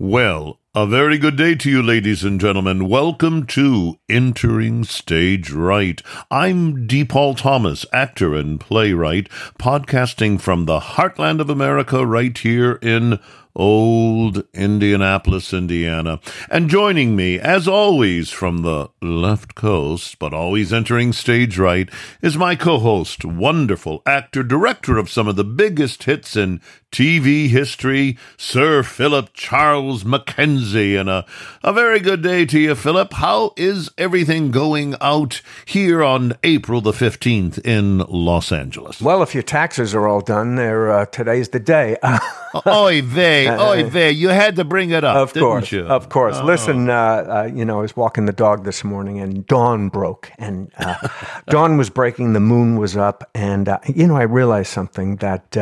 Well, a very good day to you, ladies and gentlemen. Welcome to Entering Stage Right. I'm D. Paul Thomas, actor and playwright, podcasting from the heartland of America right here in old Indianapolis, Indiana. And joining me, as always, from the left coast, but always entering stage right, is my co host, wonderful actor, director of some of the biggest hits in TV history, Sir Philip Charles Mackenzie. And a, a very good day to you, Philip. How is everything going out here on April the 15th in Los Angeles? Well, if your taxes are all done, there uh, today's the day. oy vey, oy vey. You had to bring it up, of course, you? Of course. Oh. Listen, uh, uh, you know, I was walking the dog this morning and dawn broke. And uh, dawn was breaking, the moon was up. And, uh, you know, I realized something that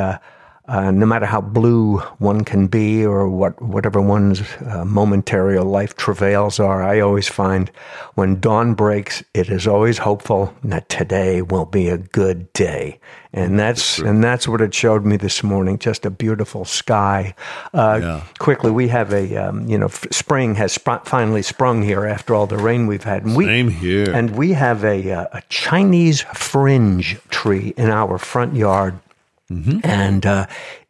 uh, no matter how blue one can be or what whatever one's uh, momentary or life travails are, I always find when dawn breaks, it is always hopeful that today will be a good day, and that's, that's and that's what it showed me this morning. Just a beautiful sky. Uh, yeah. Quickly, we have a um, you know f- spring has sp- finally sprung here after all the rain we've had. And we, Same here. And we have a uh, a Chinese fringe tree in our front yard Mm-hmm. And uh,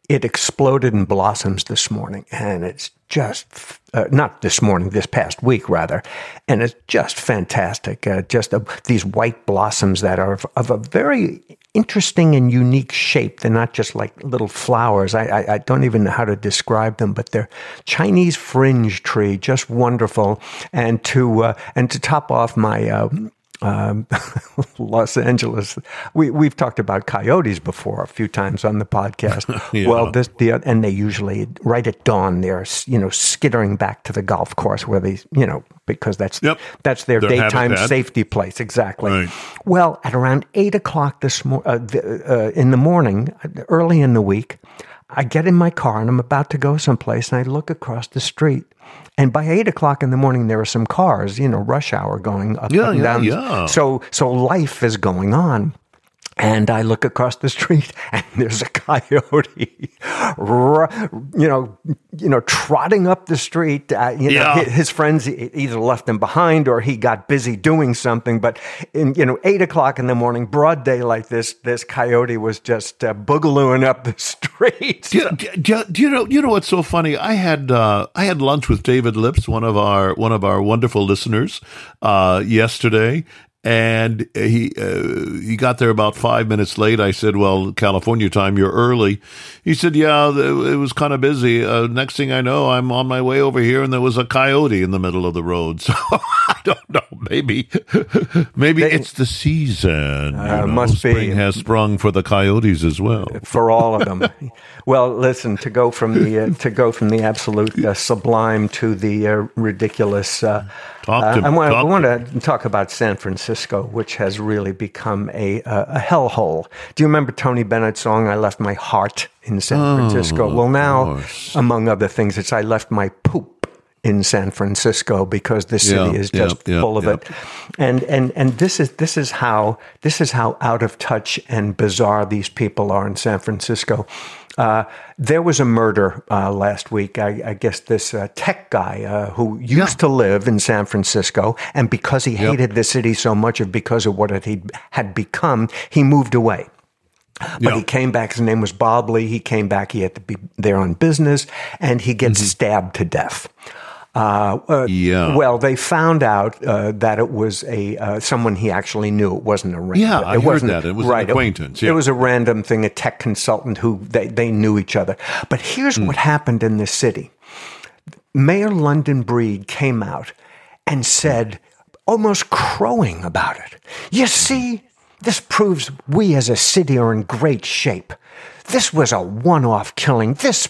it exploded in blossoms this morning. And it's just, uh, not this morning, this past week, rather. And it's just fantastic. Uh, just these white blossoms that are of, of, a very interesting and unique shape. They're not just like little flowers. I, I, I don't even know how to describe them, but they're Chinese fringe tree, just wonderful. And to, uh, and to top off my, uh, um, Los Angeles. We we've talked about coyotes before a few times on the podcast. yeah. Well, this the and they usually right at dawn they're you know skittering back to the golf course where they you know because that's yep. that's their, their daytime habitat. safety place exactly. Right. Well, at around eight o'clock this mo- uh, uh, in the morning, early in the week, I get in my car and I'm about to go someplace, and I look across the street and by eight o'clock in the morning, there are some cars, you know, rush hour going up, yeah, and down. Yeah. So, so life is going on. And I look across the street and there's a coyote, you know, you know, trotting up the street. Uh, you know, yeah. his friends either left him behind or he got busy doing something. But in, you know, eight o'clock in the morning, broad daylight, this, this coyote was just uh, boogalooing up the street. Do, do, do, you know, you know what's so funny? I had, uh, I had lunch with David Lips, one of our, one of our wonderful listeners, uh, yesterday and he uh, he got there about five minutes late. I said, "Well, California time, you're early." He said, "Yeah, it was kind of busy." Uh, next thing I know, I'm on my way over here, and there was a coyote in the middle of the road. So I don't know. Maybe maybe they, it's the season. Uh, know, must Spring be. has sprung for the coyotes as well. For all of them. well, listen to go from the uh, to go from the absolute uh, sublime to the uh, ridiculous. Talk to, uh, I, I want to talk about San Francisco, which has really become a, a, a hellhole. Do you remember Tony Bennett's song, I Left My Heart in San oh, Francisco? Well, now, among other things, it's I Left My Poop in San Francisco because the city yeah, is just yeah, full yeah, of it. And and and this is this is how this is how out of touch and bizarre these people are in San Francisco. Uh, there was a murder uh, last week. I, I guess this uh, tech guy uh, who used yeah. to live in San Francisco, and because he hated the city so much, of because of what it had become, he moved away. But yep. he came back. His name was Bob Lee. He came back. He had to be there on business, and he gets mm-hmm. stabbed to death. Uh, uh, yeah. Well, they found out uh, that it was a uh, someone he actually knew. It wasn't a random. Yeah, I it heard that. It was right, an acquaintance. Yeah. It was a random thing. A tech consultant who they, they knew each other. But here's mm. what happened in the city. Mayor London Breed came out and said, almost crowing about it. You see, this proves we as a city are in great shape. This was a one off killing. This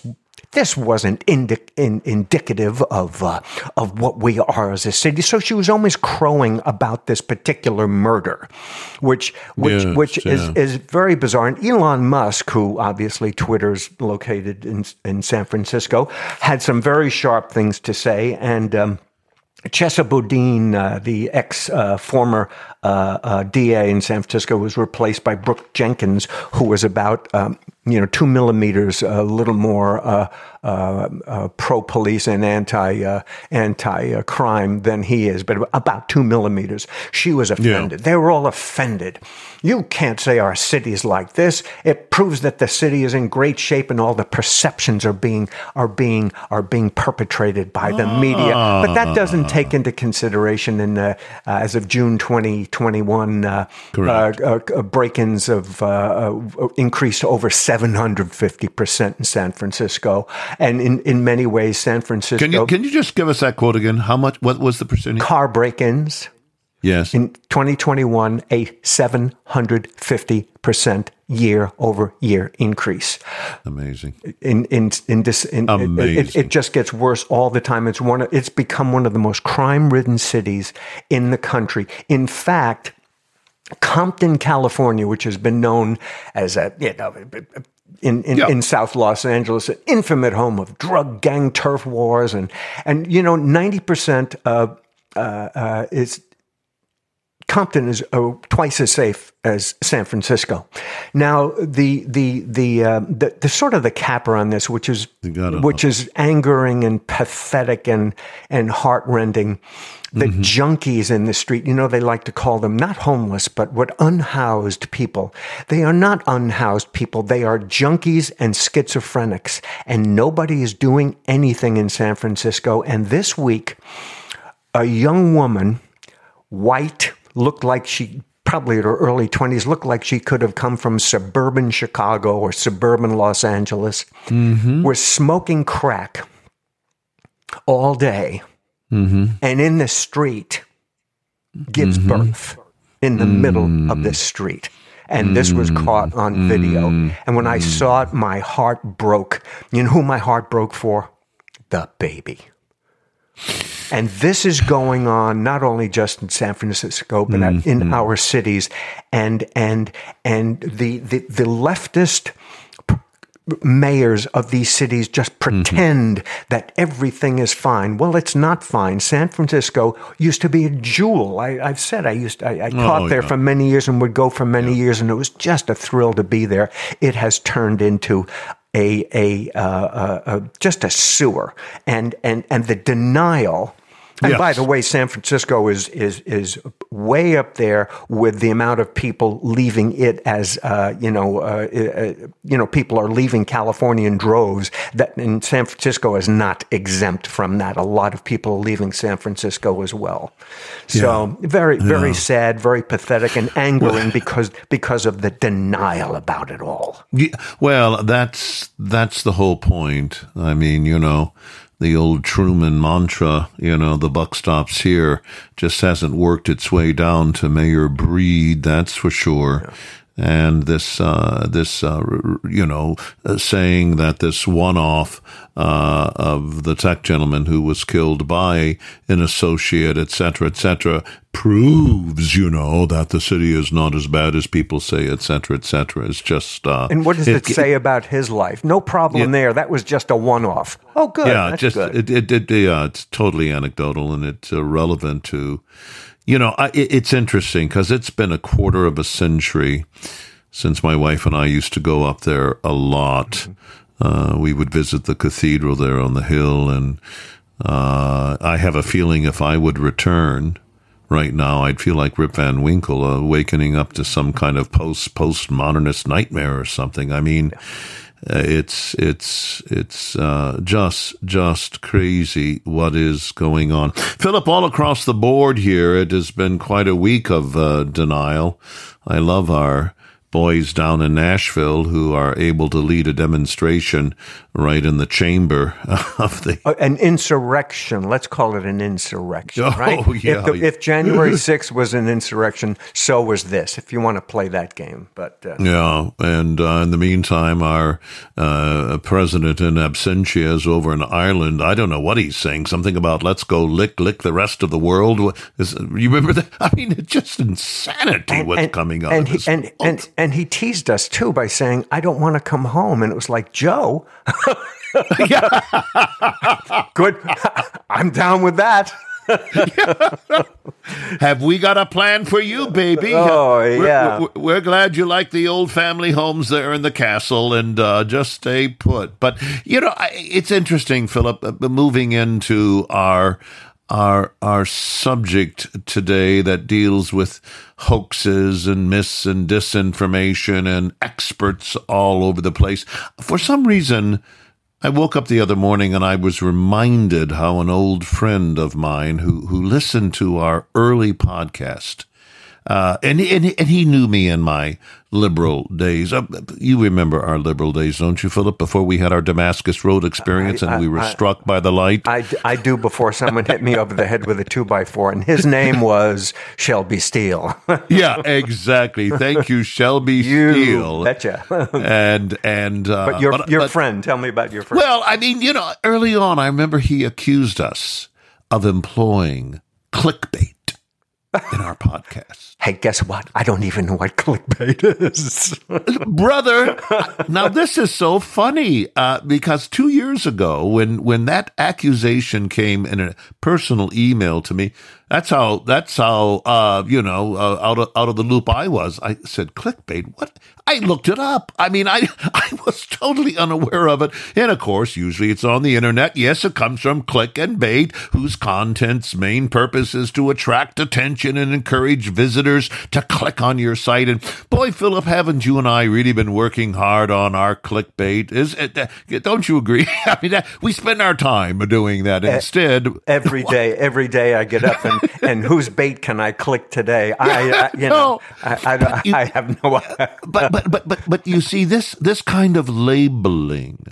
this wasn't in, indicative of uh, of what we are as a city. So she was almost crowing about this particular murder, which which yes, which yeah. is is very bizarre. And Elon Musk, who obviously Twitter's located in in San Francisco, had some very sharp things to say and. Um, Chesa Boudin, uh, the ex uh, former uh, uh DA in San Francisco, was replaced by Brooke Jenkins, who was about um, you know, two millimeters, a little more uh, uh, uh, pro police and anti uh, anti crime than he is, but about two millimeters. She was offended. Yeah. They were all offended. You can't say our city is like this. It proves that the city is in great shape, and all the perceptions are being are being are being perpetrated by the media. But that doesn't take into consideration in uh, as of June 2021 uh, break-ins of increased over 750 percent in San Francisco and in, in many ways, San Francisco. Can you can you just give us that quote again? How much? What was the percentage? Car break-ins. Yes. In 2021, a 750 percent year over year increase. Amazing. In in in this, in, Amazing. It, it, just gets worse all the time. It's one. Of, it's become one of the most crime-ridden cities in the country. In fact. Compton, California, which has been known as a you know in in, in, South Los Angeles, an infamous home of drug gang turf wars, and and you know ninety percent uh, uh, is Compton is oh, twice as safe as San Francisco. Now, the the the, uh, the the sort of the capper on this, which is which is angering and pathetic and and heartrending, the mm-hmm. junkies in the street. You know, they like to call them not homeless, but what unhoused people. They are not unhoused people. They are junkies and schizophrenics, and nobody is doing anything in San Francisco. And this week, a young woman, white looked like she probably in her early 20s, looked like she could have come from suburban Chicago or suburban Los Angeles, mm-hmm. was smoking crack all day mm-hmm. and in the street gives mm-hmm. birth in the middle of the street. And this was caught on video. And when I saw it, my heart broke. You know who my heart broke for? The baby. And this is going on not only just in San Francisco, but mm-hmm. in our cities. And and and the the, the leftist mayors of these cities just mm-hmm. pretend mm-hmm. that everything is fine. Well, it's not fine. San Francisco used to be a jewel. I, have said I used I, I taught oh, there yeah. for many years and would go for many yeah. years, and it was just a thrill to be there. It has turned into a a, uh, uh, just a sewer, and and and the denial. And yes. by the way, San Francisco is is is way up there with the amount of people leaving it as uh, you know uh, uh, you know people are leaving California in droves. That and San Francisco is not exempt from that. A lot of people are leaving San Francisco as well. So yeah. very very yeah. sad, very pathetic, and angering because because of the denial about it all. Yeah, well, that's that's the whole point. I mean, you know the old Truman mantra, you know, the buck stops here, just hasn't worked its way down to Mayor Breed, that's for sure. And this uh, this uh, you know uh, saying that this one-off uh, of the tech gentleman who was killed by an associate, etc., etc., proves you know that the city is not as bad as people say, etc., etc. It's just uh, and what does it, it say it, about his life? No problem there. That was just a one-off. Oh, good. Yeah, That's just good. It, it, it, yeah, it's totally anecdotal and it's irrelevant to you know, I, it's interesting because it's been a quarter of a century since my wife and I used to go up there a lot. Mm-hmm. Uh, we would visit the cathedral there on the hill, and uh, I have a feeling if I would return right now, I'd feel like Rip Van Winkle, awakening up to some kind of post postmodernist nightmare or something. I mean. Yeah uh, it's it's it's uh, just just crazy what is going on. Philip, all across the board here, it has been quite a week of uh, denial. I love our boys down in Nashville who are able to lead a demonstration right in the chamber of the uh, an insurrection. Let's call it an insurrection, oh, right? Yeah. If, the, if January 6th was an insurrection, so was this. If you want to play that game, but uh, yeah. And uh, in the meantime, our uh, president in absentia is over in Ireland. I don't know what he's saying. Something about let's go lick lick the rest of the world. Is, you remember that? I mean, it's just insanity and, what's and, coming up. And, and, and and he teased us too by saying, "I don't want to come home," and it was like Joe. Good. I'm down with that. have we got a plan for you, baby? Oh, yeah. We're, we're, we're glad you like the old family homes there in the castle and uh, just stay put. But, you know, it's interesting, Philip, uh, moving into our our our subject today that deals with hoaxes and myths and disinformation and experts all over the place. For some reason, I woke up the other morning and I was reminded how an old friend of mine who who listened to our early podcast uh, and, and, and he knew me in my liberal days. Uh, you remember our liberal days, don't you, Philip? Before we had our Damascus Road experience I, and we were I, struck by the light. I, I do before someone hit me over the head with a two by four, and his name was Shelby Steele. yeah, exactly. Thank you, Shelby you Steele. Betcha. and and uh, but your but, your but, friend. Tell me about your friend. Well, I mean, you know, early on, I remember he accused us of employing clickbait in our podcast. Hey, guess what? I don't even know what clickbait is. Brother, now this is so funny uh, because two years ago, when, when that accusation came in a personal email to me, that's how that's how uh, you know uh, out of out of the loop I was. I said clickbait. What? I looked it up. I mean, I I was totally unaware of it. And of course, usually it's on the internet. Yes, it comes from click and bait, whose content's main purpose is to attract attention and encourage visitors to click on your site. And boy, Philip, haven't you and I really been working hard on our clickbait? Is it? Uh, don't you agree? I mean, we spend our time doing that instead. Every day, every day I get up and and whose bait can I click today? I, I you know, I, I, I, have no. but but but but but you see this this kind of labeling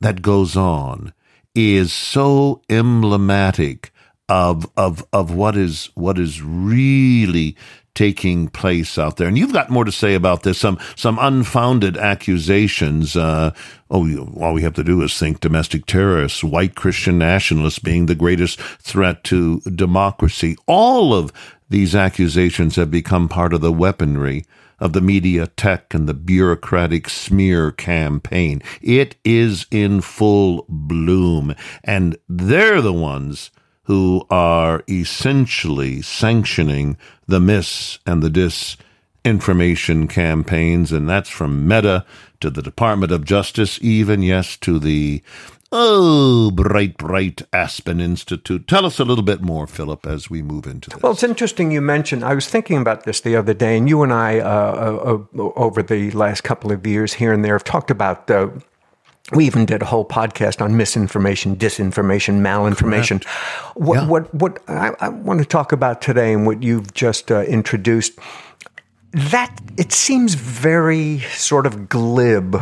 that goes on is so emblematic of of of what is what is really taking place out there. And you've got more to say about this. Some some unfounded accusations. Uh, oh, all we have to do is think domestic terrorists, white Christian nationalists being the greatest threat to democracy. All of these accusations have become part of the weaponry of the media tech and the bureaucratic smear campaign. It is in full bloom, and they're the ones who are essentially sanctioning the mis and the disinformation campaigns, and that's from Meta to the Department of Justice, even, yes, to the Oh, bright, bright Aspen Institute. Tell us a little bit more, Philip, as we move into this. Well, it's interesting you mentioned. I was thinking about this the other day, and you and I, uh, uh, uh over the last couple of years here and there, have talked about uh, we even did a whole podcast on misinformation, disinformation, malinformation. What, yeah. what, what I, I, want to talk about today and what you've just uh, introduced, that it seems very sort of glib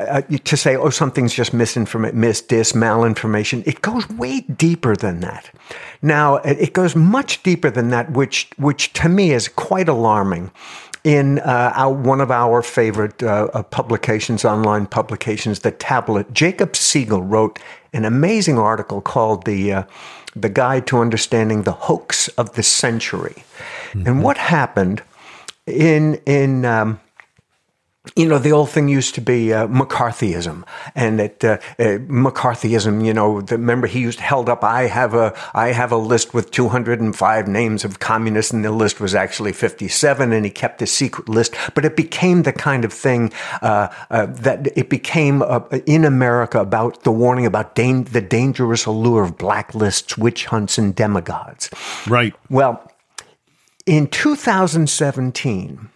uh, to say, oh, something's just misinformation, mis, dis, malinformation. It goes way deeper than that. Now, it goes much deeper than that, which, which to me is quite alarming in uh, our, one of our favorite uh, uh, publications, online publications, The Tablet, Jacob Siegel wrote an amazing article called The, uh, the Guide to Understanding the Hoax of the Century. Mm-hmm. And what happened in, in um, you know, the old thing used to be uh, McCarthyism, and that uh, uh, McCarthyism. You know, the, remember he used held up. I have a I have a list with 205 names of communists, and the list was actually 57, and he kept a secret list. But it became the kind of thing uh, uh, that it became uh, in America about the warning about dan- the dangerous allure of blacklists, witch hunts, and demagogues. Right. Well, in 2017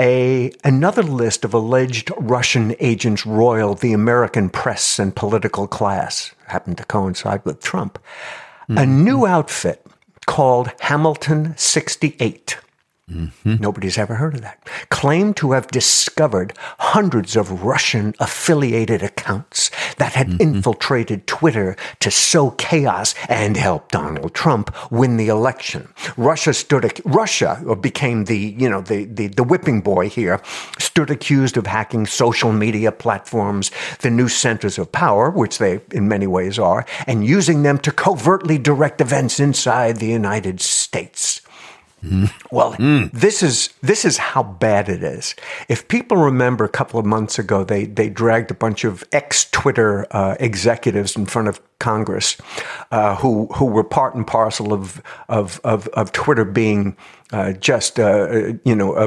a another list of alleged Russian agents roiled the American press and political class. Happened to coincide with Trump. Mm-hmm. A new outfit called Hamilton 68 Mm-hmm. Nobody's ever heard of that. Claimed to have discovered hundreds of Russian affiliated accounts that had mm-hmm. infiltrated Twitter to sow chaos and help Donald Trump win the election. Russia stood, Russia became the, you know, the, the, the whipping boy here, stood accused of hacking social media platforms, the new centers of power, which they in many ways are, and using them to covertly direct events inside the United States. Well, this is this is how bad it is. If people remember, a couple of months ago, they they dragged a bunch of ex Twitter uh, executives in front of Congress, uh, who who were part and parcel of of of, of Twitter being. Uh, just uh, you know a,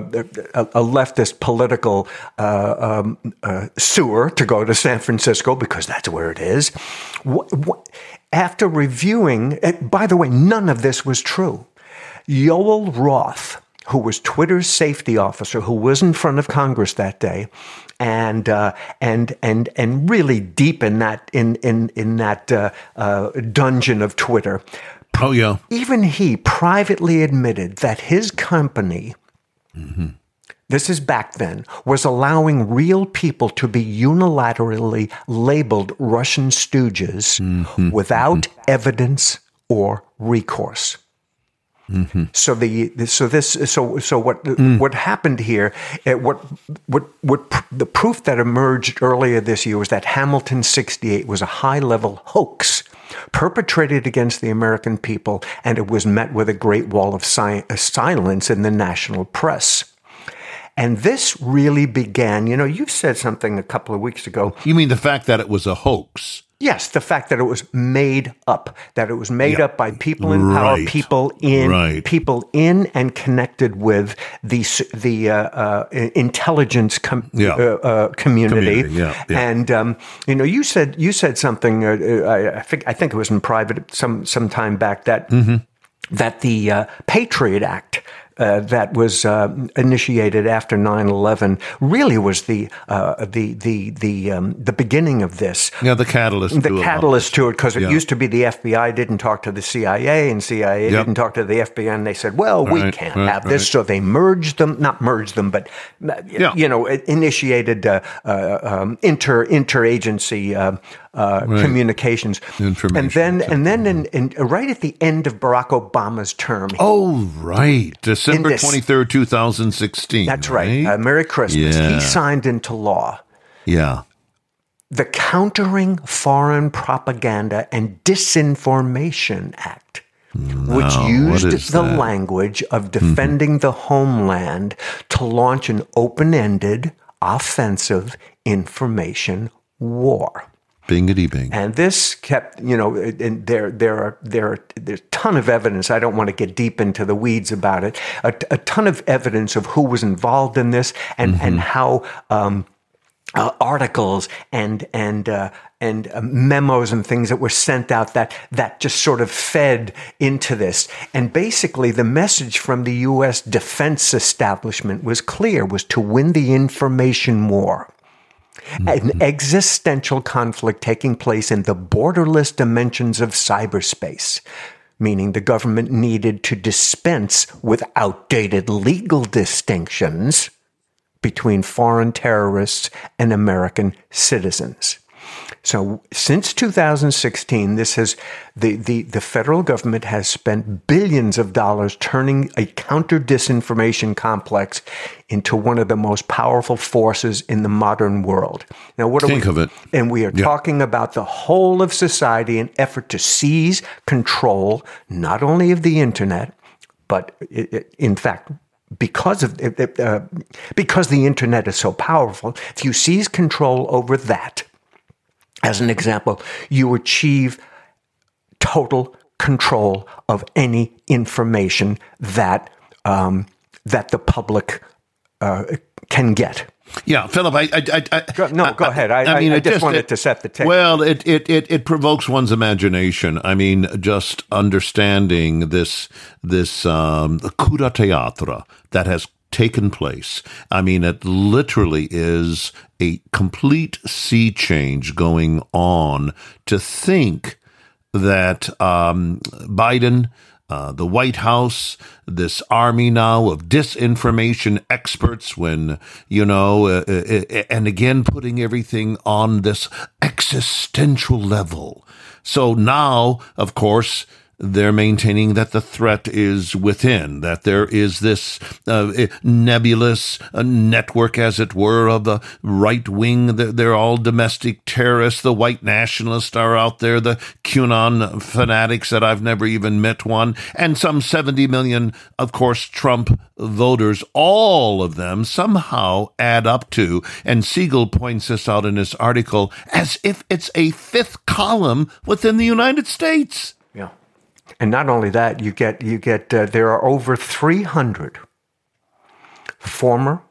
a, a leftist political uh, um, uh, sewer to go to San Francisco because that's where it is. What, what, after reviewing, by the way, none of this was true. Yoel Roth, who was Twitter's safety officer, who was in front of Congress that day, and uh, and and and really deep in that in in in that uh, uh, dungeon of Twitter. Oh yeah. Even he privately admitted that his company. Mm-hmm. This is back then, was allowing real people to be unilaterally labeled Russian stooges mm-hmm. without mm-hmm. evidence or recourse. Mm-hmm. So the so this so so what mm. what happened here? Uh, what what what pr- the proof that emerged earlier this year was that Hamilton '68 was a high level hoax perpetrated against the American people, and it was met with a great wall of si- uh, silence in the national press. And this really began. You know, you said something a couple of weeks ago. You mean the fact that it was a hoax? Yes, the fact that it was made up, that it was made yeah. up by people in power, right. people in right. people in and connected with the the uh, uh, intelligence com- yeah. uh, uh community. community yeah. And um, you know, you said you said something. Uh, uh, I, I, think I think it was in private some some time back that mm-hmm. that the Patriot Act uh, that was uh, initiated after 9/11 really was the uh, the the the um, the beginning of this. Yeah, the catalyst. The to catalyst it. to it because it yeah. used to be the FBI didn't talk to the CIA and CIA yep. didn't talk to the FBI and they said, well, right, we can't right, have this, right. so they merged them, not merged them, but yeah. you know, initiated uh, uh, um, inter interagency uh, right. communications. And then, and then, in, in, right at the end of Barack Obama's term. Oh, right, December twenty third, two thousand sixteen. That's right. right. Uh, Merry Christmas. Yeah. He signed into law. Yeah. The Countering Foreign Propaganda and Disinformation Act which used the that? language of defending mm-hmm. the homeland to launch an open ended, offensive information war. Bingity bing. And this kept, you know, and there there are there are there's a ton of evidence. I don't want to get deep into the weeds about it. A, a ton of evidence of who was involved in this and mm-hmm. and how. Um, uh, articles and and uh, and uh, memos and things that were sent out that that just sort of fed into this. And basically, the message from the U.S. defense establishment was clear: was to win the information war. An existential conflict taking place in the borderless dimensions of cyberspace, meaning the government needed to dispense with outdated legal distinctions between foreign terrorists and American citizens. So since 2016, this has the, the, the federal government has spent billions of dollars turning a counter disinformation complex into one of the most powerful forces in the modern world. Now, what think we, of it? And we are talking about the whole of society, an effort to seize control not only of the internet, but in fact because of uh, because the internet is so powerful, if you seize control over that, as an example, you achieve total control of any information that um, that the public uh, can get. Yeah, Philip, I, I, I go, no, go ahead. I, I mean, I, just, just wanted it, to set the table. Well, it, it, it, it provokes one's imagination. I mean, just understanding this this um, coup de théâtre that has taken place. I mean, it literally is a complete sea change going on to think that um, Biden. Uh, the White House, this army now of disinformation experts, when, you know, uh, uh, uh and again putting everything on this existential level. So now, of course, they're maintaining that the threat is within, that there is this uh, nebulous uh, network, as it were, of the right wing. They're all domestic terrorists. The white nationalists are out there, the QAnon fanatics that I've never even met one, and some 70 million, of course, Trump voters. All of them somehow add up to, and Siegel points this out in his article, as if it's a fifth column within the United States. And not only that, you get you get uh, there are over 300 former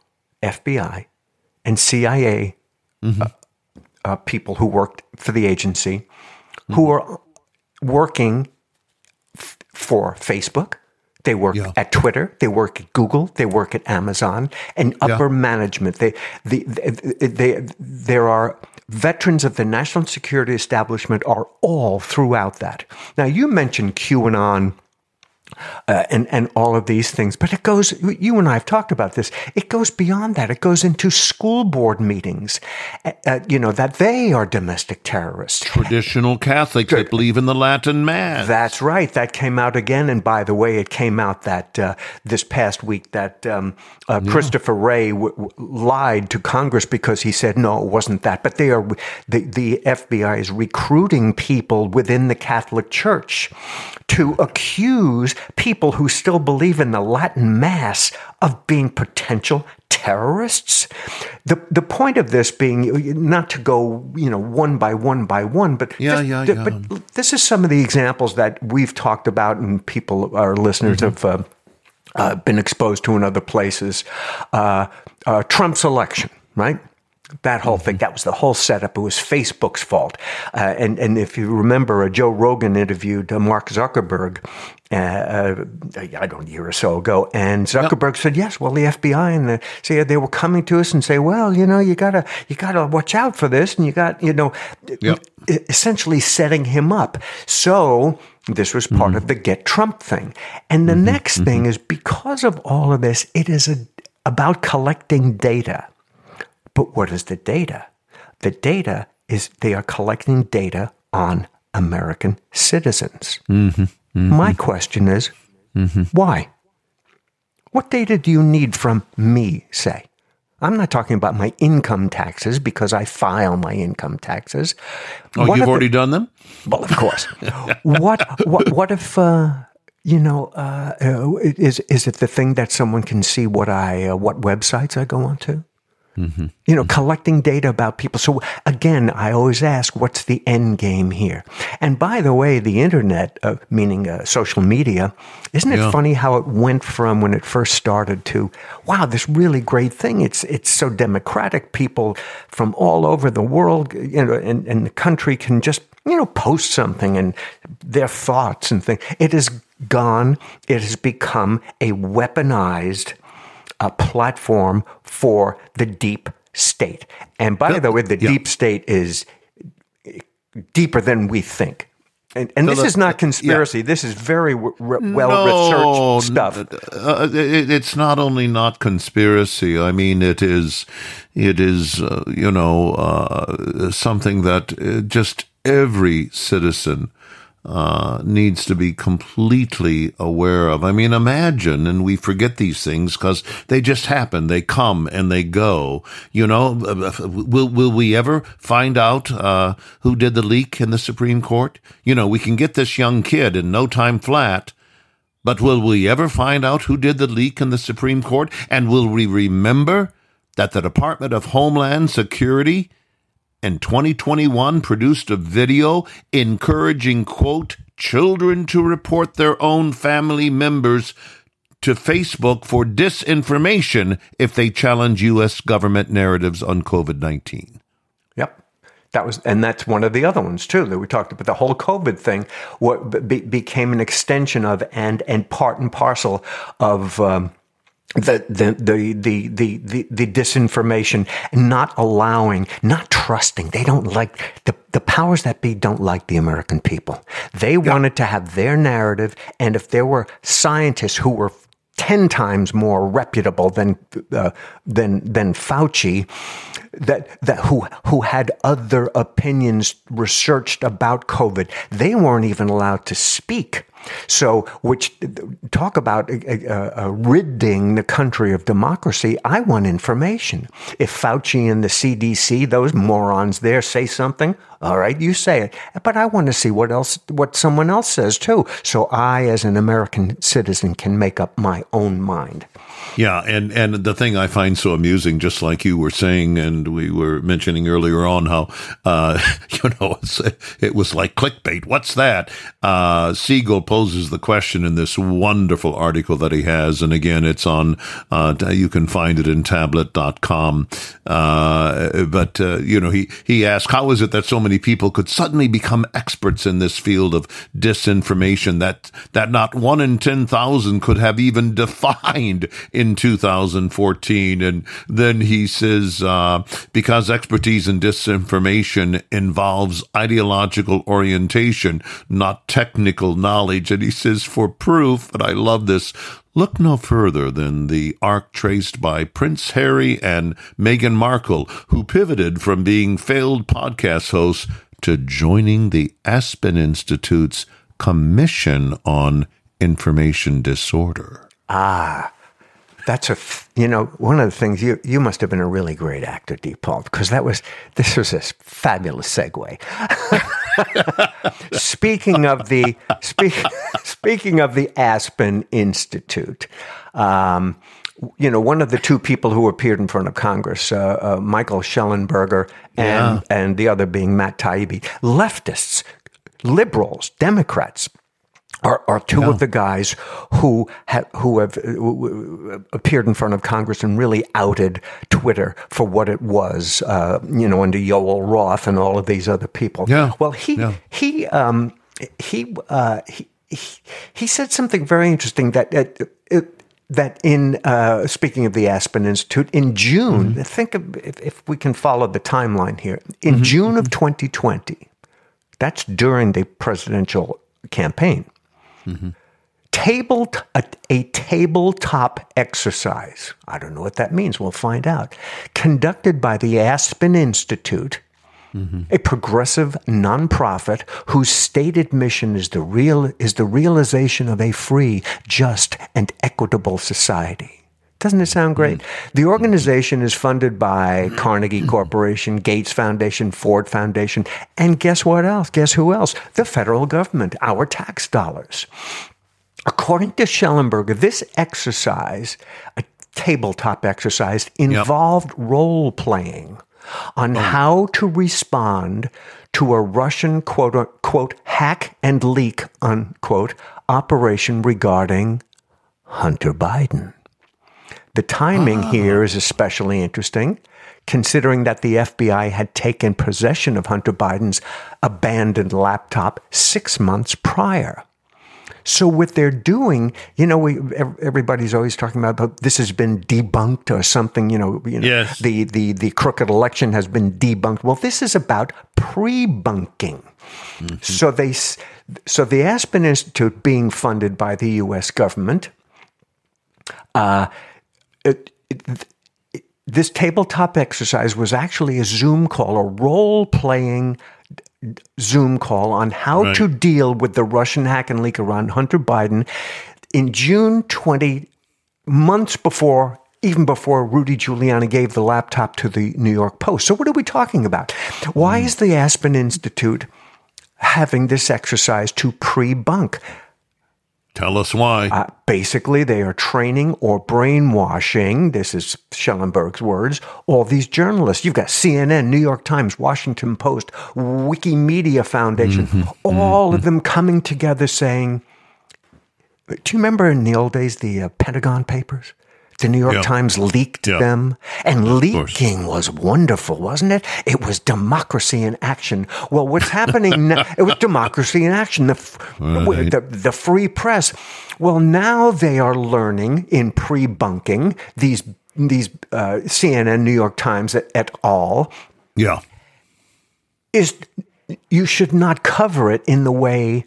FBI and CIA mm-hmm. uh, uh, people who worked for the agency mm-hmm. who are working f- for Facebook. They work yeah. at Twitter. They work at Google. They work at Amazon and upper yeah. management. They, the, they, they, there are veterans of the national security establishment are all throughout that. Now, you mentioned QAnon uh, and and all of these things. But it goes. You and I have talked about this. It goes beyond that. It goes into school board meetings. Uh, uh you know that they are domestic terrorists. Traditional Catholics that believe in the Latin Mass. That's right. That came out again. And by the way, it came out that uh, this past week that um, uh, yeah. Christopher Wray w- w- lied to Congress because he said no, it wasn't that. But they are the the FBI is recruiting people within the Catholic Church to accuse people who still believe in the Latin Mass of being potential terrorists. The the point of this being not to go, you know, one by one by one, but yeah, this, yeah, yeah. But this is some of the examples that we've talked about, and people, our listeners, mm-hmm. have uh, uh, been exposed to in other places. Uh, uh Trump's election, right? That whole thing. That was the whole setup. It was Facebook's fault. Uh, and, and if you remember, Joe Rogan interviewed uh, Mark Zuckerberg, uh, uh, I don't know, a year or so ago. And Zuckerberg said, yes, well, the FBI and the CIA, they were coming to us and say, well, you know, you gotta, you gotta watch out for this. And you got, you know, yep. essentially setting him up. So this was part mm-hmm. of the get Trump thing. And the mm-hmm. next mm-hmm. thing is because of all of this, it is a, about collecting data. But what is the data? The data is they are collecting data on American citizens. Mm-hmm, mm-hmm. My question is mm-hmm. why? What data do you need from me, say? I'm not talking about my income taxes because I file my income taxes. Oh, what you've already the, done them? Well, of course. what, what, what if, uh, you know, uh, is, is it the thing that someone can see what I, uh, what websites I go onto? Mm-hmm. You know, collecting data about people. So again, I always ask, what's the end game here? And by the way, the internet, uh, meaning uh, social media, isn't it yeah. funny how it went from when it first started to, wow, this really great thing. It's it's so democratic. People from all over the world, you know, and, and the country can just you know post something and their thoughts and things. It is gone. It has become a weaponized a platform for the deep state. And by the way, the yeah. deep state is deeper than we think. And, and this is not conspiracy. Yeah. This is very well no, researched stuff. Uh, it, it's not only not conspiracy. I mean, it is, it is, uh, you know, uh, something that uh, just every citizen uh, needs to be completely aware of. I mean, imagine, and we forget these things because they just happen. They come and they go. You know, will will we ever find out uh, who did the leak in the Supreme Court? You know, we can get this young kid in no time flat. But will we ever find out who did the leak in the Supreme Court? And will we remember that the Department of Homeland Security in 2021 produced a video encouraging, quote, children to report their own family members to Facebook for disinformation if they challenge U.S. government narratives on COVID 19. Yep. That was, and that's one of the other ones too that we talked about. The whole COVID thing what be, became an extension of and and part and parcel of um, the, the, the, the, the, the, disinformation, not allowing, not trusting. They don't like the, the powers that be don't like the American people. They yeah. wanted to have their narrative. And if there were scientists who were 10 times more reputable than, uh, than, than Fauci, that, that who, who had other opinions researched about COVID, they weren't even allowed to speak So, which talk about uh, uh, ridding the country of democracy. I want information. If Fauci and the CDC, those morons there, say something, all right, you say it. But I want to see what else, what someone else says too. So I, as an American citizen, can make up my own mind. Yeah, and and the thing I find so amusing, just like you were saying, and we were mentioning earlier on, how uh, you know it was like clickbait. What's that? Uh, Siegel poses the question in this wonderful article that he has, and again, it's on. Uh, you can find it in Tablet.com. Uh, but uh, you know, he he asked, how is it that so many people could suddenly become experts in this field of disinformation that that not one in ten thousand could have even defined in 2014. And then he says, uh, because expertise in disinformation involves ideological orientation, not technical knowledge. And he says, for proof, and I love this, Look no further than the arc traced by Prince Harry and Meghan Markle, who pivoted from being failed podcast hosts to joining the Aspen Institute's Commission on Information Disorder. Ah, that's a you know one of the things you you must have been a really great actor, D. Paul, because that was this was a fabulous segue. speaking of the speak, speaking of the Aspen Institute. Um, you know, one of the two people who appeared in front of Congress, uh, uh, Michael Shellenberger and yeah. and the other being Matt Taibbi, leftists, liberals, Democrats, are, are two yeah. of the guys who have who have uh, appeared in front of Congress and really outed Twitter for what it was, uh, you know, under Yoel Roth and all of these other people. Yeah. Well, he yeah. he um, he, uh, he, he he said something very interesting that. Uh, that in uh, speaking of the Aspen Institute in June, mm-hmm. think of if, if, we can follow the timeline here. In mm-hmm. June of 2020, mm-hmm. that's during the presidential campaign. Mm-hmm. Table a, tabletop exercise. I don't know what that means. We'll find out. Conducted by the Aspen Institute, Mm-hmm. a progressive nonprofit whose stated mission is the real is the realization of a free, just, and equitable society. Doesn't it sound great? Mm-hmm. The organization is funded by Carnegie Corporation, Gates Foundation, Ford Foundation, and guess what else? Guess who else? The federal government, our tax dollars. According to Shellenberger, this exercise, a tabletop exercise, involved yep. role playing on oh. how to respond to a Russian quote unquote hack and leak unquote operation regarding Hunter Biden. The timing ah. here is especially interesting, considering that the FBI had taken possession of Hunter Biden's abandoned laptop six months prior. So what they're doing, you know, we, everybody's always talking about this has been debunked or something. You know, you know yes. the the the crooked election has been debunked. Well, this is about pre-bunking. Mm-hmm. So they, so the Aspen Institute, being funded by the U.S. government, uh, it, it, this tabletop exercise was actually a Zoom call, a role playing Zoom call on how right. to deal with the Russian hack and leak around Hunter Biden in June 20, months before, even before Rudy Giuliani gave the laptop to the New York Post. So, what are we talking about? Why mm. is the Aspen Institute having this exercise to pre bunk? Tell us why. Uh, basically, they are training or brainwashing, this is Schellenberg's words, all these journalists. You've got CNN, New York Times, Washington Post, Wikimedia Foundation, mm-hmm, all mm-hmm. of them coming together saying, Do you remember in the old days the uh, Pentagon Papers? The New York Times leaked them, and leaking was wonderful, wasn't it? It was democracy in action. Well, what's happening now? It was democracy in action, the, right. the, the free press. Well, now they are learning in pre-bunking these these uh, CNN, New York Times et, et al. Yeah, is you should not cover it in the way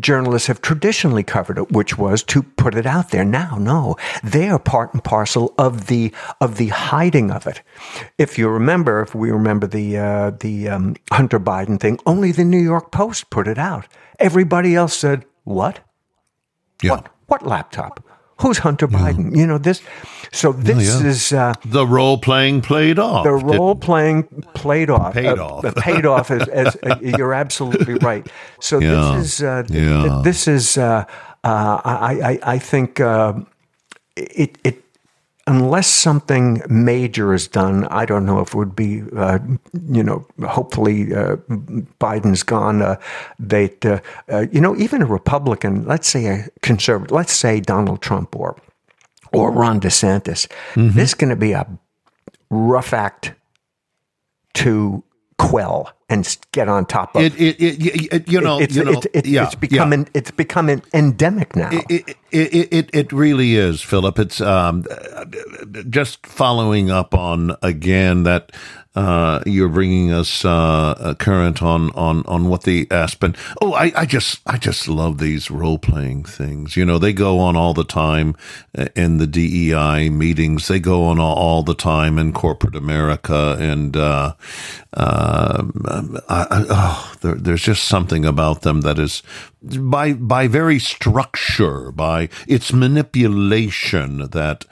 journalists have traditionally covered it, which was to put it out there. Now, no, they are part and parcel of the of the hiding of it. If you remember, if we remember the uh, the um, Hunter Biden thing, only the New York Post put it out. Everybody else said, What? Yeah. What? What laptop? Who's Hunter Biden? You know this. So this yeah. is uh, The role playing played off. the role playing played off. Paid uh, off. uh, paid off. As, as uh, you're absolutely right. So Yeah. this is uh, th- Yeah. th- this is. Uh, uh, I, I I think uh, it it unless something major is done, I don't know if it would be, uh, you know, hopefully uh, Biden's gone. Uh, they, uh, uh, you know, even a Republican, let's say a conservative, let's say Donald Trump or or Ron DeSantis, this is going to be a rough act to quell and get on top of. It, it, it, it- you know, it's, you know, it's, it's, yeah, it's becoming it's becoming endemic now. It, it, it, it, it really is, Philip. It's um, just following up on again that uh, you're bringing us uh, current on, on, on what the Aspen. Oh, I, I just I just love these role playing things. You know, they go on all the time uh, in the DEI meetings. They go on all, all the time in corporate America, and uh, um, I, I, oh, there, there's just something about them that is by by very structure, by its manipulation that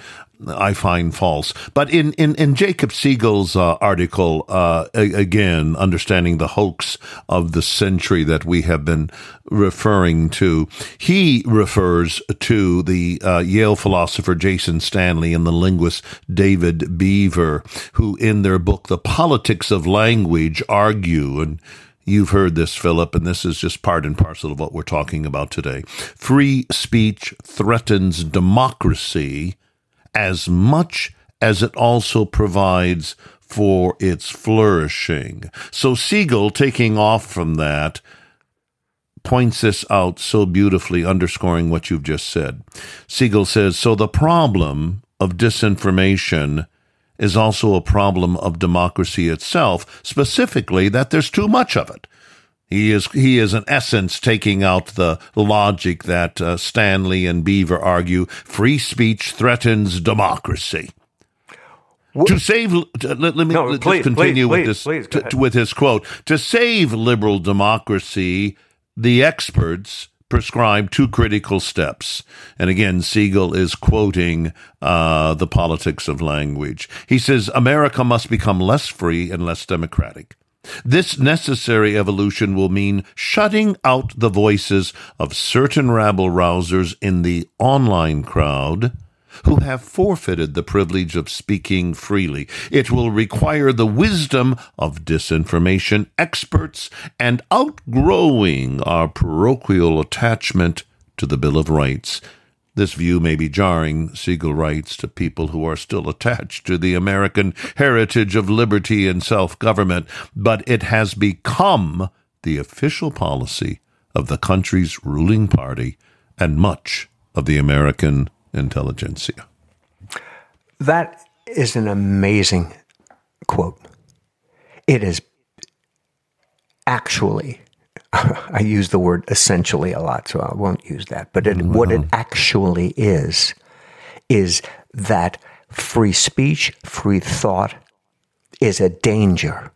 I find false. But in, in, in Jacob Siegel's uh, article, uh, a- again, understanding the hoax of the century that we have been referring to, he refers to the uh, Yale philosopher Jason Stanley and the linguist David Beaver, who in their book, The Politics of Language, argue and You've heard this, Philip, and this is just part and parcel of what we're talking about today. Free speech threatens democracy as much as it also provides for its flourishing. So Siegel, taking off from that, points this out so beautifully, underscoring what you've just said. Siegel says So the problem of disinformation is also a problem of democracy itself, specifically that there's too much of it. He is he is in essence taking out the logic that uh, Stanley and Beaver argue free speech threatens democracy. to save, to- let, let me No, let- please, just continue please, with please, this please, go to- ahead. to- with his quote. To save liberal democracy, the experts prescribe two critical steps. And again, Siegel is quoting uh, the politics of language. He says America must become less free and less democratic. This necessary evolution will mean shutting out the voices of certain rabble rousers in the online crowd who have forfeited the privilege of speaking freely. It will require the wisdom of disinformation experts and outgrowing our parochial attachment to the Bill of Rights. This view may be jarring, Siegel writes, to people who are still attached to the American heritage of liberty and self government, but it has become the official policy of the country's ruling party and much of the American intelligentsia. That is an amazing quote. It is actually, I use the word essentially a lot, so I won't use that. But it, what it actually is, is that free speech, free thought is a danger.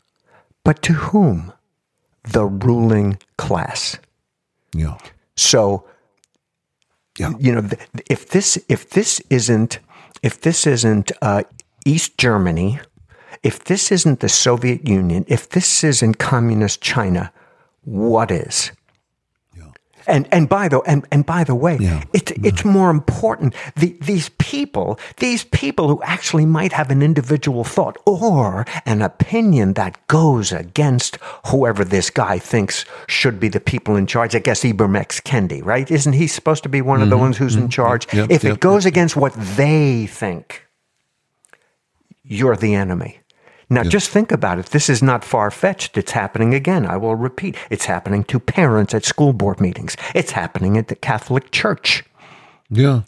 But to whom? The ruling class. Yeah. So, Yeah. you know, if this if this isn't if this isn't uh, East Germany, if this isn't the Soviet Union, if this isn't communist China, what is? And and by the and, and by the way, Yeah. it's it's more important. The, these people, these people who actually might have an individual thought or an opinion that goes against whoever this guy thinks should be the people in charge. I guess Ibram X. Kendi, right? Isn't he supposed to be one of the ones who's in charge? Mm-hmm. Yep, if yep, it goes against what they think, you're the enemy. Now, just think about it. This is not far fetched. It's happening again. I will repeat. It's happening to parents at school board meetings. It's happening at the Catholic Church. Yeah.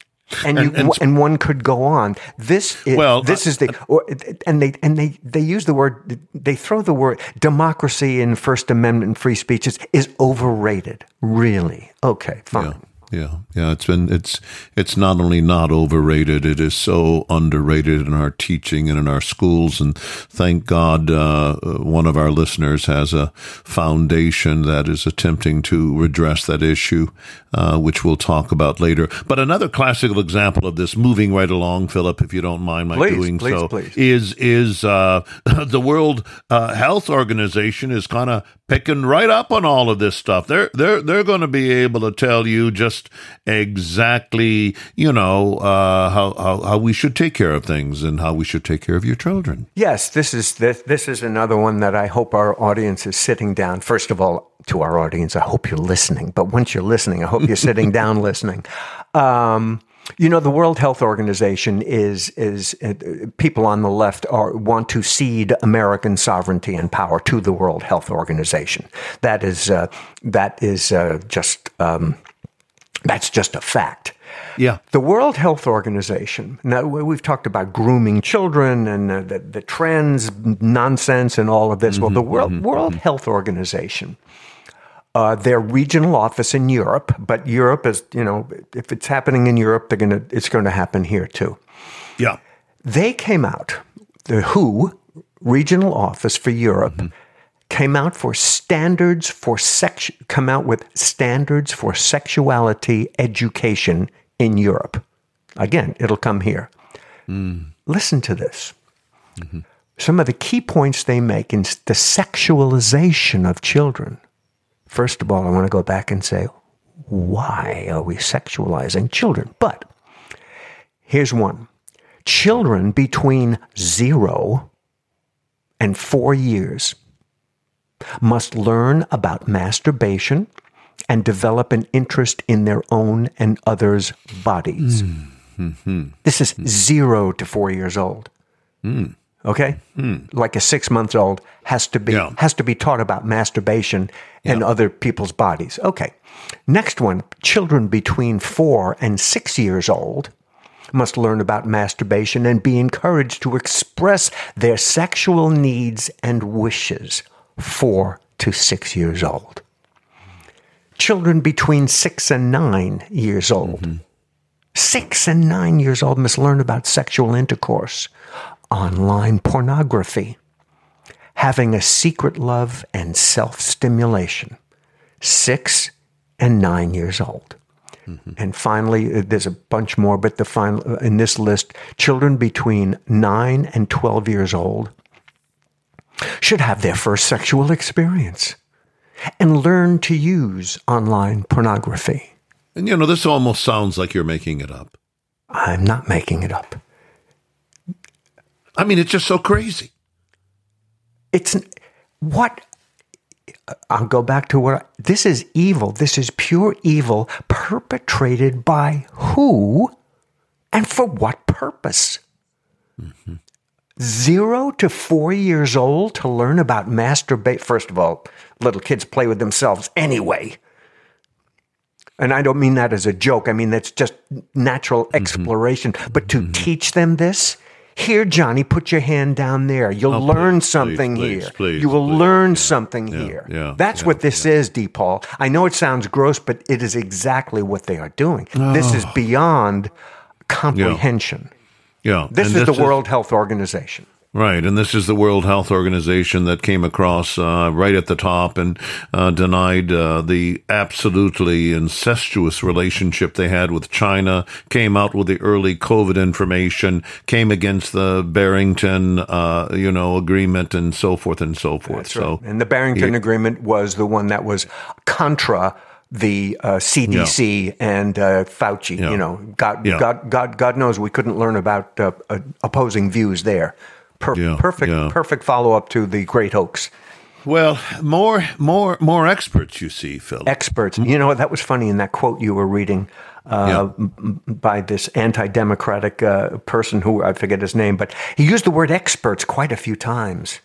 And, And- you, and- and, one could go on. This is, Well, this uh, is the or, and they and they they use the word they throw the word democracy and First Amendment and free speech is, is overrated. Really? Okay, fine. Yeah, yeah, yeah. it's been it's it's not only not overrated, it is so underrated in our teaching and in our schools. And thank God, uh, one of our listeners has a foundation that is attempting to redress that issue, uh, which we'll talk about later. But another classical example of this, moving right along, Philip, if you don't mind my please, doing please, so, please. is is uh, the World uh, Health Organization is kind of picking right up on all of this stuff. They're they're they're going to be able to tell you just exactly you know uh, how, how how we should take care of things and how we should take care of your children. Yes, this is this, this is another one that I hope our audience is sitting down. First of all, to our audience, I hope you're listening. But once you're listening, I hope you're sitting down listening. Um, you know, the World Health Organization is is uh, people on the left are want to cede American sovereignty and power to the World Health Organization. That is uh, that is uh, just um, that's just a fact. Yeah. The World Health Organization. Now we've talked about grooming children and uh, the, the trends nonsense and all of this. well, the World World Health Organization uh, their regional office in Europe, but Europe is, you know, if it's happening in Europe, they're gonna, it's going to happen here too. Yeah. They came out, the WHO regional office for Europe mm-hmm. came out for standards for sex, come out with standards for sexuality education in Europe. Again, it'll come here. Mm. Listen to this. Mm-hmm. Some of the key points they make in the sexualization of children. First of all, I want to go back and say, why are we sexualizing children? But here's one children between zero and four years must learn about masturbation and develop an interest in their own and others' bodies. Mm-hmm. This is zero to four years old. Mm. Okay, hmm. like a six month old has to be Yeah. has to be taught about masturbation and other people's bodies. Okay, next one: children between four and six years old must learn about masturbation and be encouraged to express their sexual needs and wishes. Four to six years old. Children between six and nine years old. Mm-hmm. Six and nine years old must learn about sexual intercourse, online pornography, having a secret love, and self stimulation. Six and nine years old. And finally, uh, there's a bunch more, but the final uh, in this list, children between nine and 12 years old should have their first sexual experience and learn to use online pornography. And you know, this almost sounds like you're making it up. I'm not making it up. I mean, it's just so crazy. It's what I'll go back to what I- this is evil. This is pure evil perpetrated by who and for what purpose? Mm-hmm. Zero to four years old to learn about masturbate. First of all, little kids play with themselves anyway. And I don't mean that as a joke. I mean that's just natural mm-hmm. exploration. But to mm-hmm. teach them this, here, Johnny, put your hand down there. You'll Oh, learn please, something please, here. please, you will learn something Yeah, here. yeah, That's yeah, what this is, D. Paul. I know it sounds gross, but it is exactly what they are doing. This is oh. beyond comprehension. Yeah. This and is the World Health Organization. Right, and this is the World Health Organization that came across uh, right at the top and uh, denied uh, the absolutely incestuous relationship they had with China. Came out with the early COVID information. Came against the Barrington, uh, you know, agreement and so forth and so forth. so And the Barrington Agreement was the one that was contra the uh, CDC and uh, Fauci. Yeah. You know, God, Yeah. God, God, God knows we couldn't learn about uh, uh, opposing views there. Per- Yeah, perfect, yeah. perfect follow up to the Great Hoax. well, more, more, more experts. You see, Phil. Experts. You know, that was funny in that quote you were reading. Uh, m- by this anti-democratic uh, person who I forget his name, but he used the word experts quite a few times.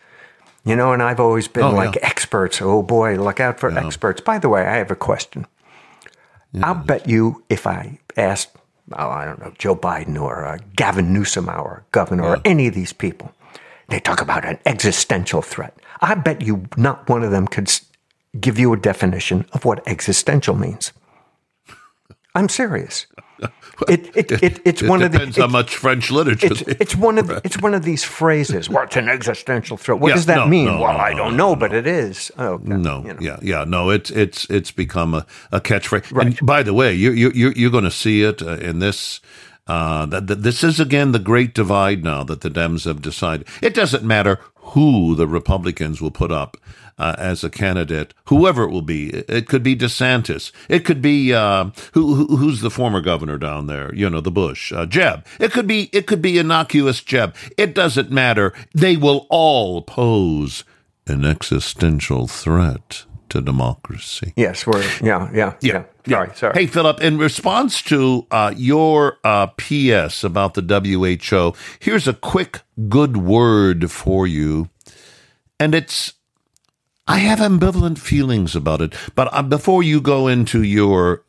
You know, and I've always been Oh, like yeah. experts. Oh boy, look out for experts. By the way, I have a question. I'll bet you if I asked, oh, I don't know, Joe Biden or uh, Gavin Newsom, our governor, or any of these people, they talk about an existential threat. I bet you not one of them could give you a definition of what existential means. I'm serious. It, it, it, it's It one of the. depends how much French literature. it's, it's one of it's one of these phrases. It's an existential threat. What Yeah, does that no, mean? no, well, no, I don't no, know, but it is. Oh, okay. No, You know. yeah, yeah, no. It's it's it's become a, a catchphrase. Right. And by the way, you you you you're going to see it uh, in this. Uh, that, that this is again the great divide now that the Dems have decided. It doesn't matter who the Republicans will put up uh, as a candidate, whoever it will be. It, could be DeSantis. It could be uh, who, who who's the former governor down there. You know, the Bush uh, Jeb. It could be it could be innocuous Jeb. It doesn't matter. They will all pose an existential threat to democracy. Yes, we're yeah, yeah, yeah. Sorry, sorry. Hey, Philip, in response to uh, your uh, PS about the WHO, here's a quick good word for you. And it's, I have ambivalent feelings about it. But uh, before you go into your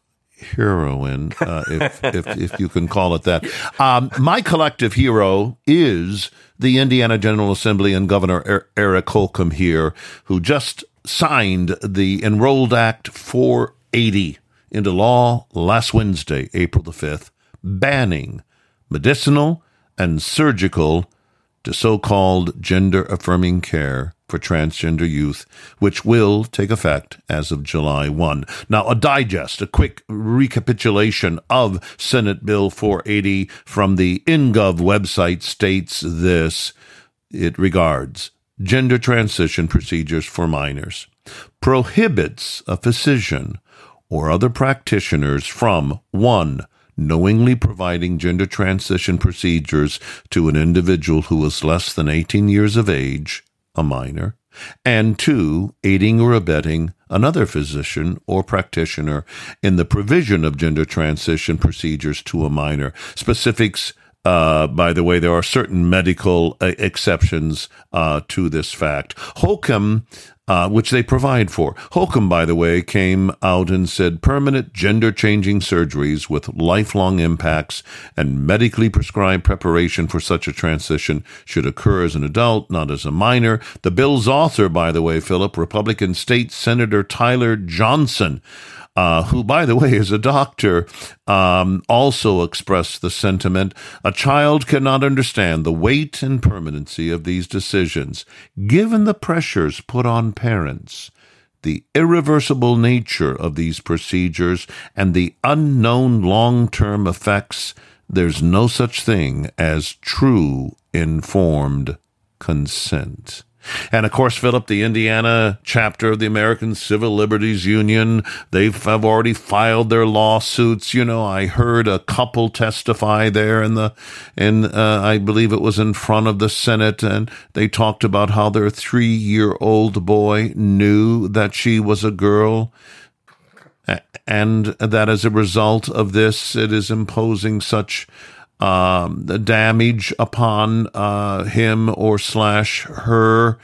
heroine, uh, if, if, if you can call it that, um, my collective hero is the Indiana General Assembly and Governor Er- Eric Holcomb here, who just signed the Enrolled Act 480 into law last Wednesday, April the 5th, banning medicinal and surgical to so called gender affirming care for transgender youth, which will take effect as of July 1. Now, a digest, a quick recapitulation of Senate Bill 480 from the InGov website states this it regards gender transition procedures for minors, prohibits a physician or other practitioners from one, knowingly providing gender transition procedures to an individual who is less than 18 years of age, a minor, and two, aiding or abetting another physician or practitioner in the provision of gender transition procedures to a minor. Specifics uh, by the way, there are certain medical uh, exceptions uh, to this fact. Holcomb, uh, which they provide for. Holcomb, by the way, came out and said permanent gender changing surgeries with lifelong impacts and medically prescribed preparation for such a transition should occur as an adult, not as a minor. The bill's author, by the way, Philip, Republican State Senator Tyler Johnson, uh, who, by the way, is a doctor, um, also expressed the sentiment a child cannot understand the weight and permanency of these decisions, given the pressures put on parents. The irreversible nature of these procedures and the unknown long term effects, there's no such thing as true informed consent. And of course, Philip, the Indiana chapter of the American Civil Liberties Union, they have already filed their lawsuits. You know, I heard a couple testify there in the, in, uh, I believe it was in front of the Senate, and they talked about how their three year old boy knew that she was a girl and that as a result of this, it is imposing such um, the damage upon uh, him or slash her.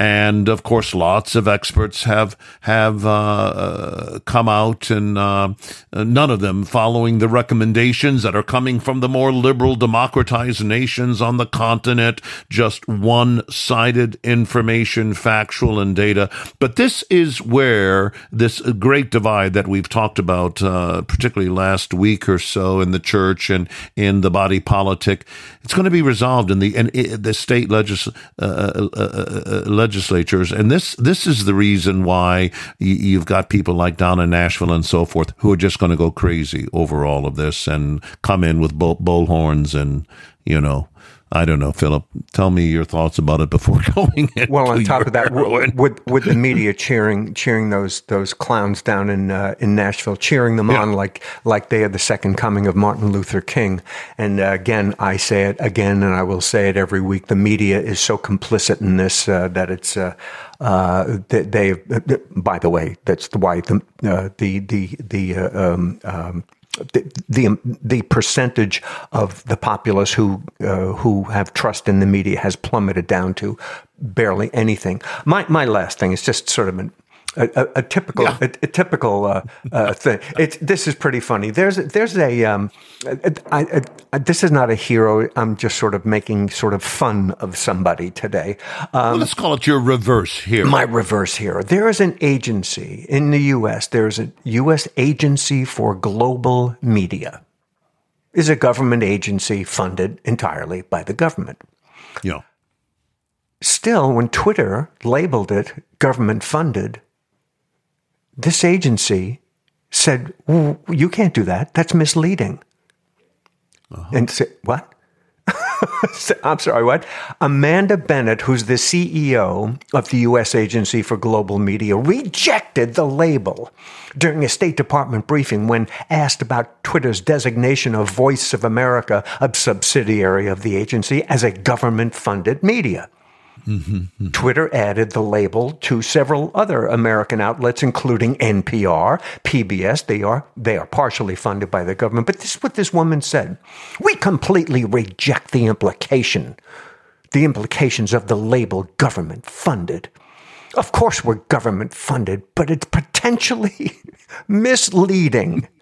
And of course, lots of experts have have uh, uh, come out, and uh, none of them following the recommendations that are coming from the more liberal, democratized nations on the continent. Just one-sided information, factual and data. But this is where this great divide that we've talked about, uh, particularly last week or so, in the church and in the body politic, it's going to be resolved in the in, in the state legis- uh, uh, uh, uh, legislatures, and this this is the reason why you've got people like down in Nashville and so forth who are just going to go crazy over all of this and come in with bull, bullhorns and you know. I don't know, Philip. Tell me your thoughts about it before going into Well, on top of that, with, with the media cheering cheering those those clowns down in uh, in Nashville, cheering them on like like they are the second coming of Martin Luther King. And uh, again, I say it again, and I will say it every week. The media is so complicit in this uh, that it's. Uh, uh, they, they, by the way, that's why the uh, the the the uh, um, um, the, the the percentage of the populace who uh, who have trust in the media has plummeted down to barely anything. My my last thing is just sort of an a, a, a typical Yeah. a, a typical uh, uh, thing. It's this is pretty funny. There's there's a um, I, I, I, this is not a hero. I'm just sort of making sort of fun of somebody today. Well, let's call it your reverse here. My reverse hero. There is an agency in the U.S. There's a U.S. Agency for Global Media. Is a government agency funded entirely by the government. yeah. Still, when Twitter labeled it government funded, this agency said, "W- You can't do that. That's misleading. Uh-huh. And said, What? I'm sorry, what? Amanda Bennett, who's the CEO of the U.S. Agency for Global Media, rejected the label during a State Department briefing when asked about Twitter's designation of Voice of America, a subsidiary of the agency, as a government funded media. Twitter added the label to several other American outlets, including NPR, PBS. They are they are partially funded by the government. But this is what this woman said: We completely reject the implication, the implications of the label "government funded." Of course, we're government funded, but it's potentially misleading.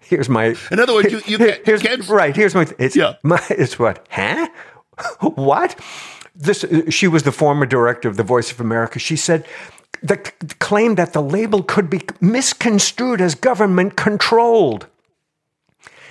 Here's my. In other words, you- you can't- here's, right. Here's my. It's Yeah. my. It's what? Huh? what? This. Uh, she was the former director of the Voice of America. She said. The claim that the label could be misconstrued as government controlled.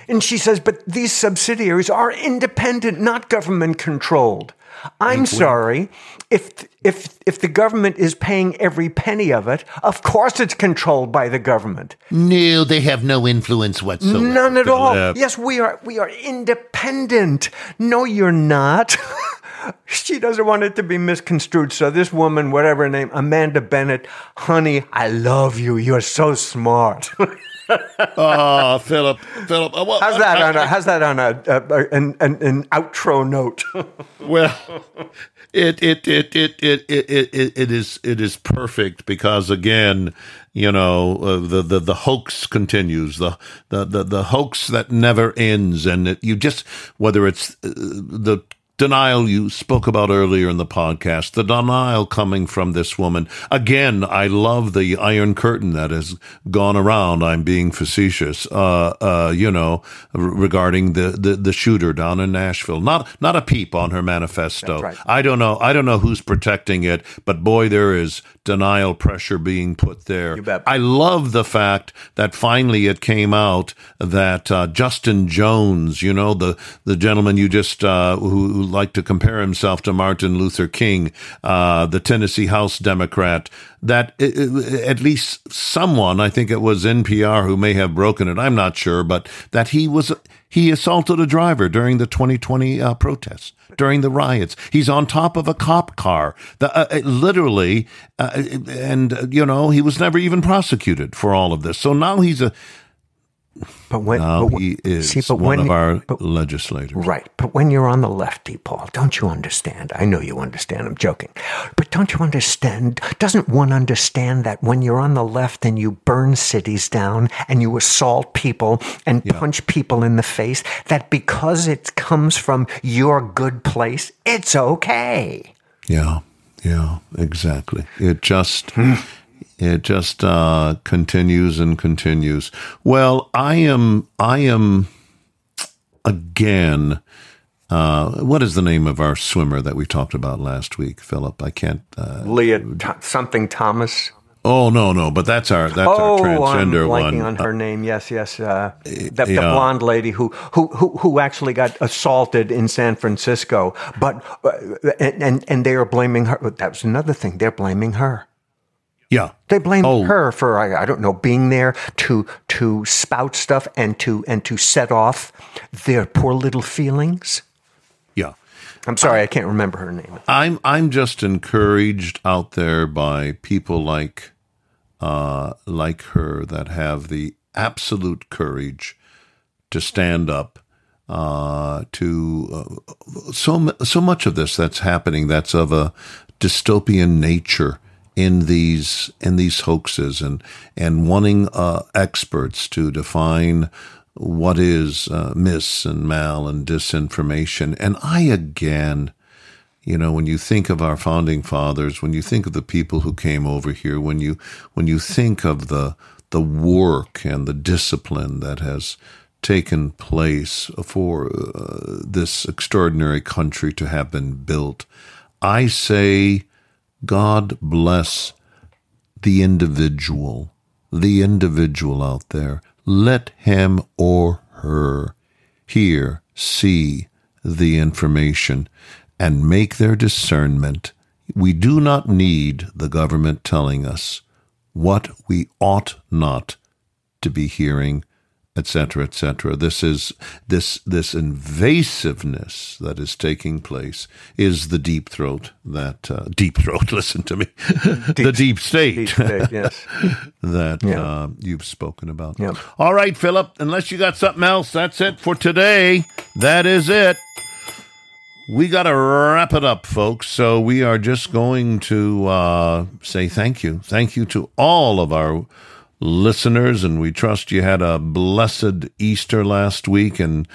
And she says, but these subsidiaries are independent, not government controlled. I'm sorry. If if if the government is paying every penny of it, of course it's controlled by the government. No, they have no influence whatsoever. None at all. Philip. Yes, we are we are independent. No, you're not. she doesn't want it to be misconstrued. So this woman, whatever her name, Amanda Bennett, honey, I love you. You're so smart. Oh, Philip, Philip. uh, well, How's that I- on a how's that on a, a, an, an, an outro note? Well, it it it it it it it, it is it is perfect because again, you know, uh, the, the the hoax continues, the the the, the hoax that never ends, and it, you just whether it's uh, the denial you spoke about earlier in the podcast, the denial coming from this woman. Again, I love the Iron Curtain that has gone around. I'm being facetious, uh, uh, you know, r- regarding the, the, the shooter down in Nashville. Not, not a peep on her manifesto. Right. I don't know. I don't know who's protecting it, but boy, there is denial pressure being put there. I love the fact that finally it came out that uh, Justin Jones, you know, the the gentleman you just uh, who, who liked to compare himself to Martin Luther King, uh, the Tennessee House Democrat, that at least someone, I think it was NPR, who may have broken it. I'm not sure, but that he was he assaulted a driver during the 2020 uh, protests during the riots. He's on top of a cop car. The, uh, uh, literally, uh, and uh, you know he was never even prosecuted for all of this. So now he's a But when now but he is see, but one when of our but- legislators. Right. But when you're on the left, Paul, don't you understand? I know you understand. I'm joking. But don't you understand? Doesn't one understand that when you're on the left and you burn cities down and you assault people and punch people in the face, that because it comes from your good place, it's okay? Yeah, yeah, exactly. It just Hmm. It just uh, continues and continues. Well, I am I am again. Uh, what is the name of our swimmer that we talked about last week, Philip? I can't. Uh, Lia Th- something Thomas. oh no, no, but that's our that's Oh, our I'm transgender blanking one. on her name. Yes, yes. Uh, the, the blonde lady who, who who who actually got assaulted in San Francisco, but uh, and, and and they are blaming her. That was another thing. They're blaming her. Yeah, They blame Oh. her for I, I don't know being there to to spout stuff and to and to set off their poor little feelings. yeah. I'm sorry, I can't remember her name. I'm I'm just encouraged out there by people like uh, like her that have the absolute courage to stand up uh, to uh, so so much of this that's happening that's of a dystopian nature in these in these hoaxes and and wanting uh, experts to define what is uh, mis and mal and disinformation. And I again you know, when you think of our founding fathers, when you think of the people who came over here, when you when you think of the the work and the discipline that has taken place for uh, this extraordinary country to have been built, I say, God bless the individual, the individual out there. Let him or her hear, see the information, and make their discernment. We do not need the government telling us what we ought not to be hearing, etc., etc. This is this this invasiveness that is taking place is the deep throat that uh, deep throat. Listen to me, deep, the deep state, deep state yes. that yeah. uh, you've spoken about. Yeah. All right, Philip. Unless you got something else, that's it for today. That is it we got to wrap it up, folks. So we are just going to uh, say thank you. Thank you to all of our listeners, and we trust you had a blessed Easter last week and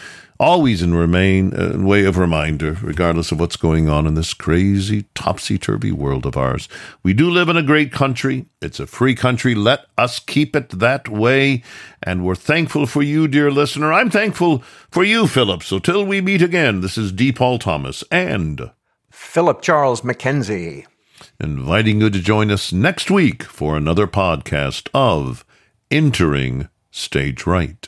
always in remain a uh, way of reminder, regardless of what's going on in this crazy topsy turvy world of ours. We do live in a great country. It's a free country. Let us keep it that way. And we're thankful for you, dear listener. I'm thankful for you, Philip. So till we meet again, this is D. Paul Thomas and Philip Charles Mackenzie. Inviting you to join us next week for another podcast of Entering Stage Right.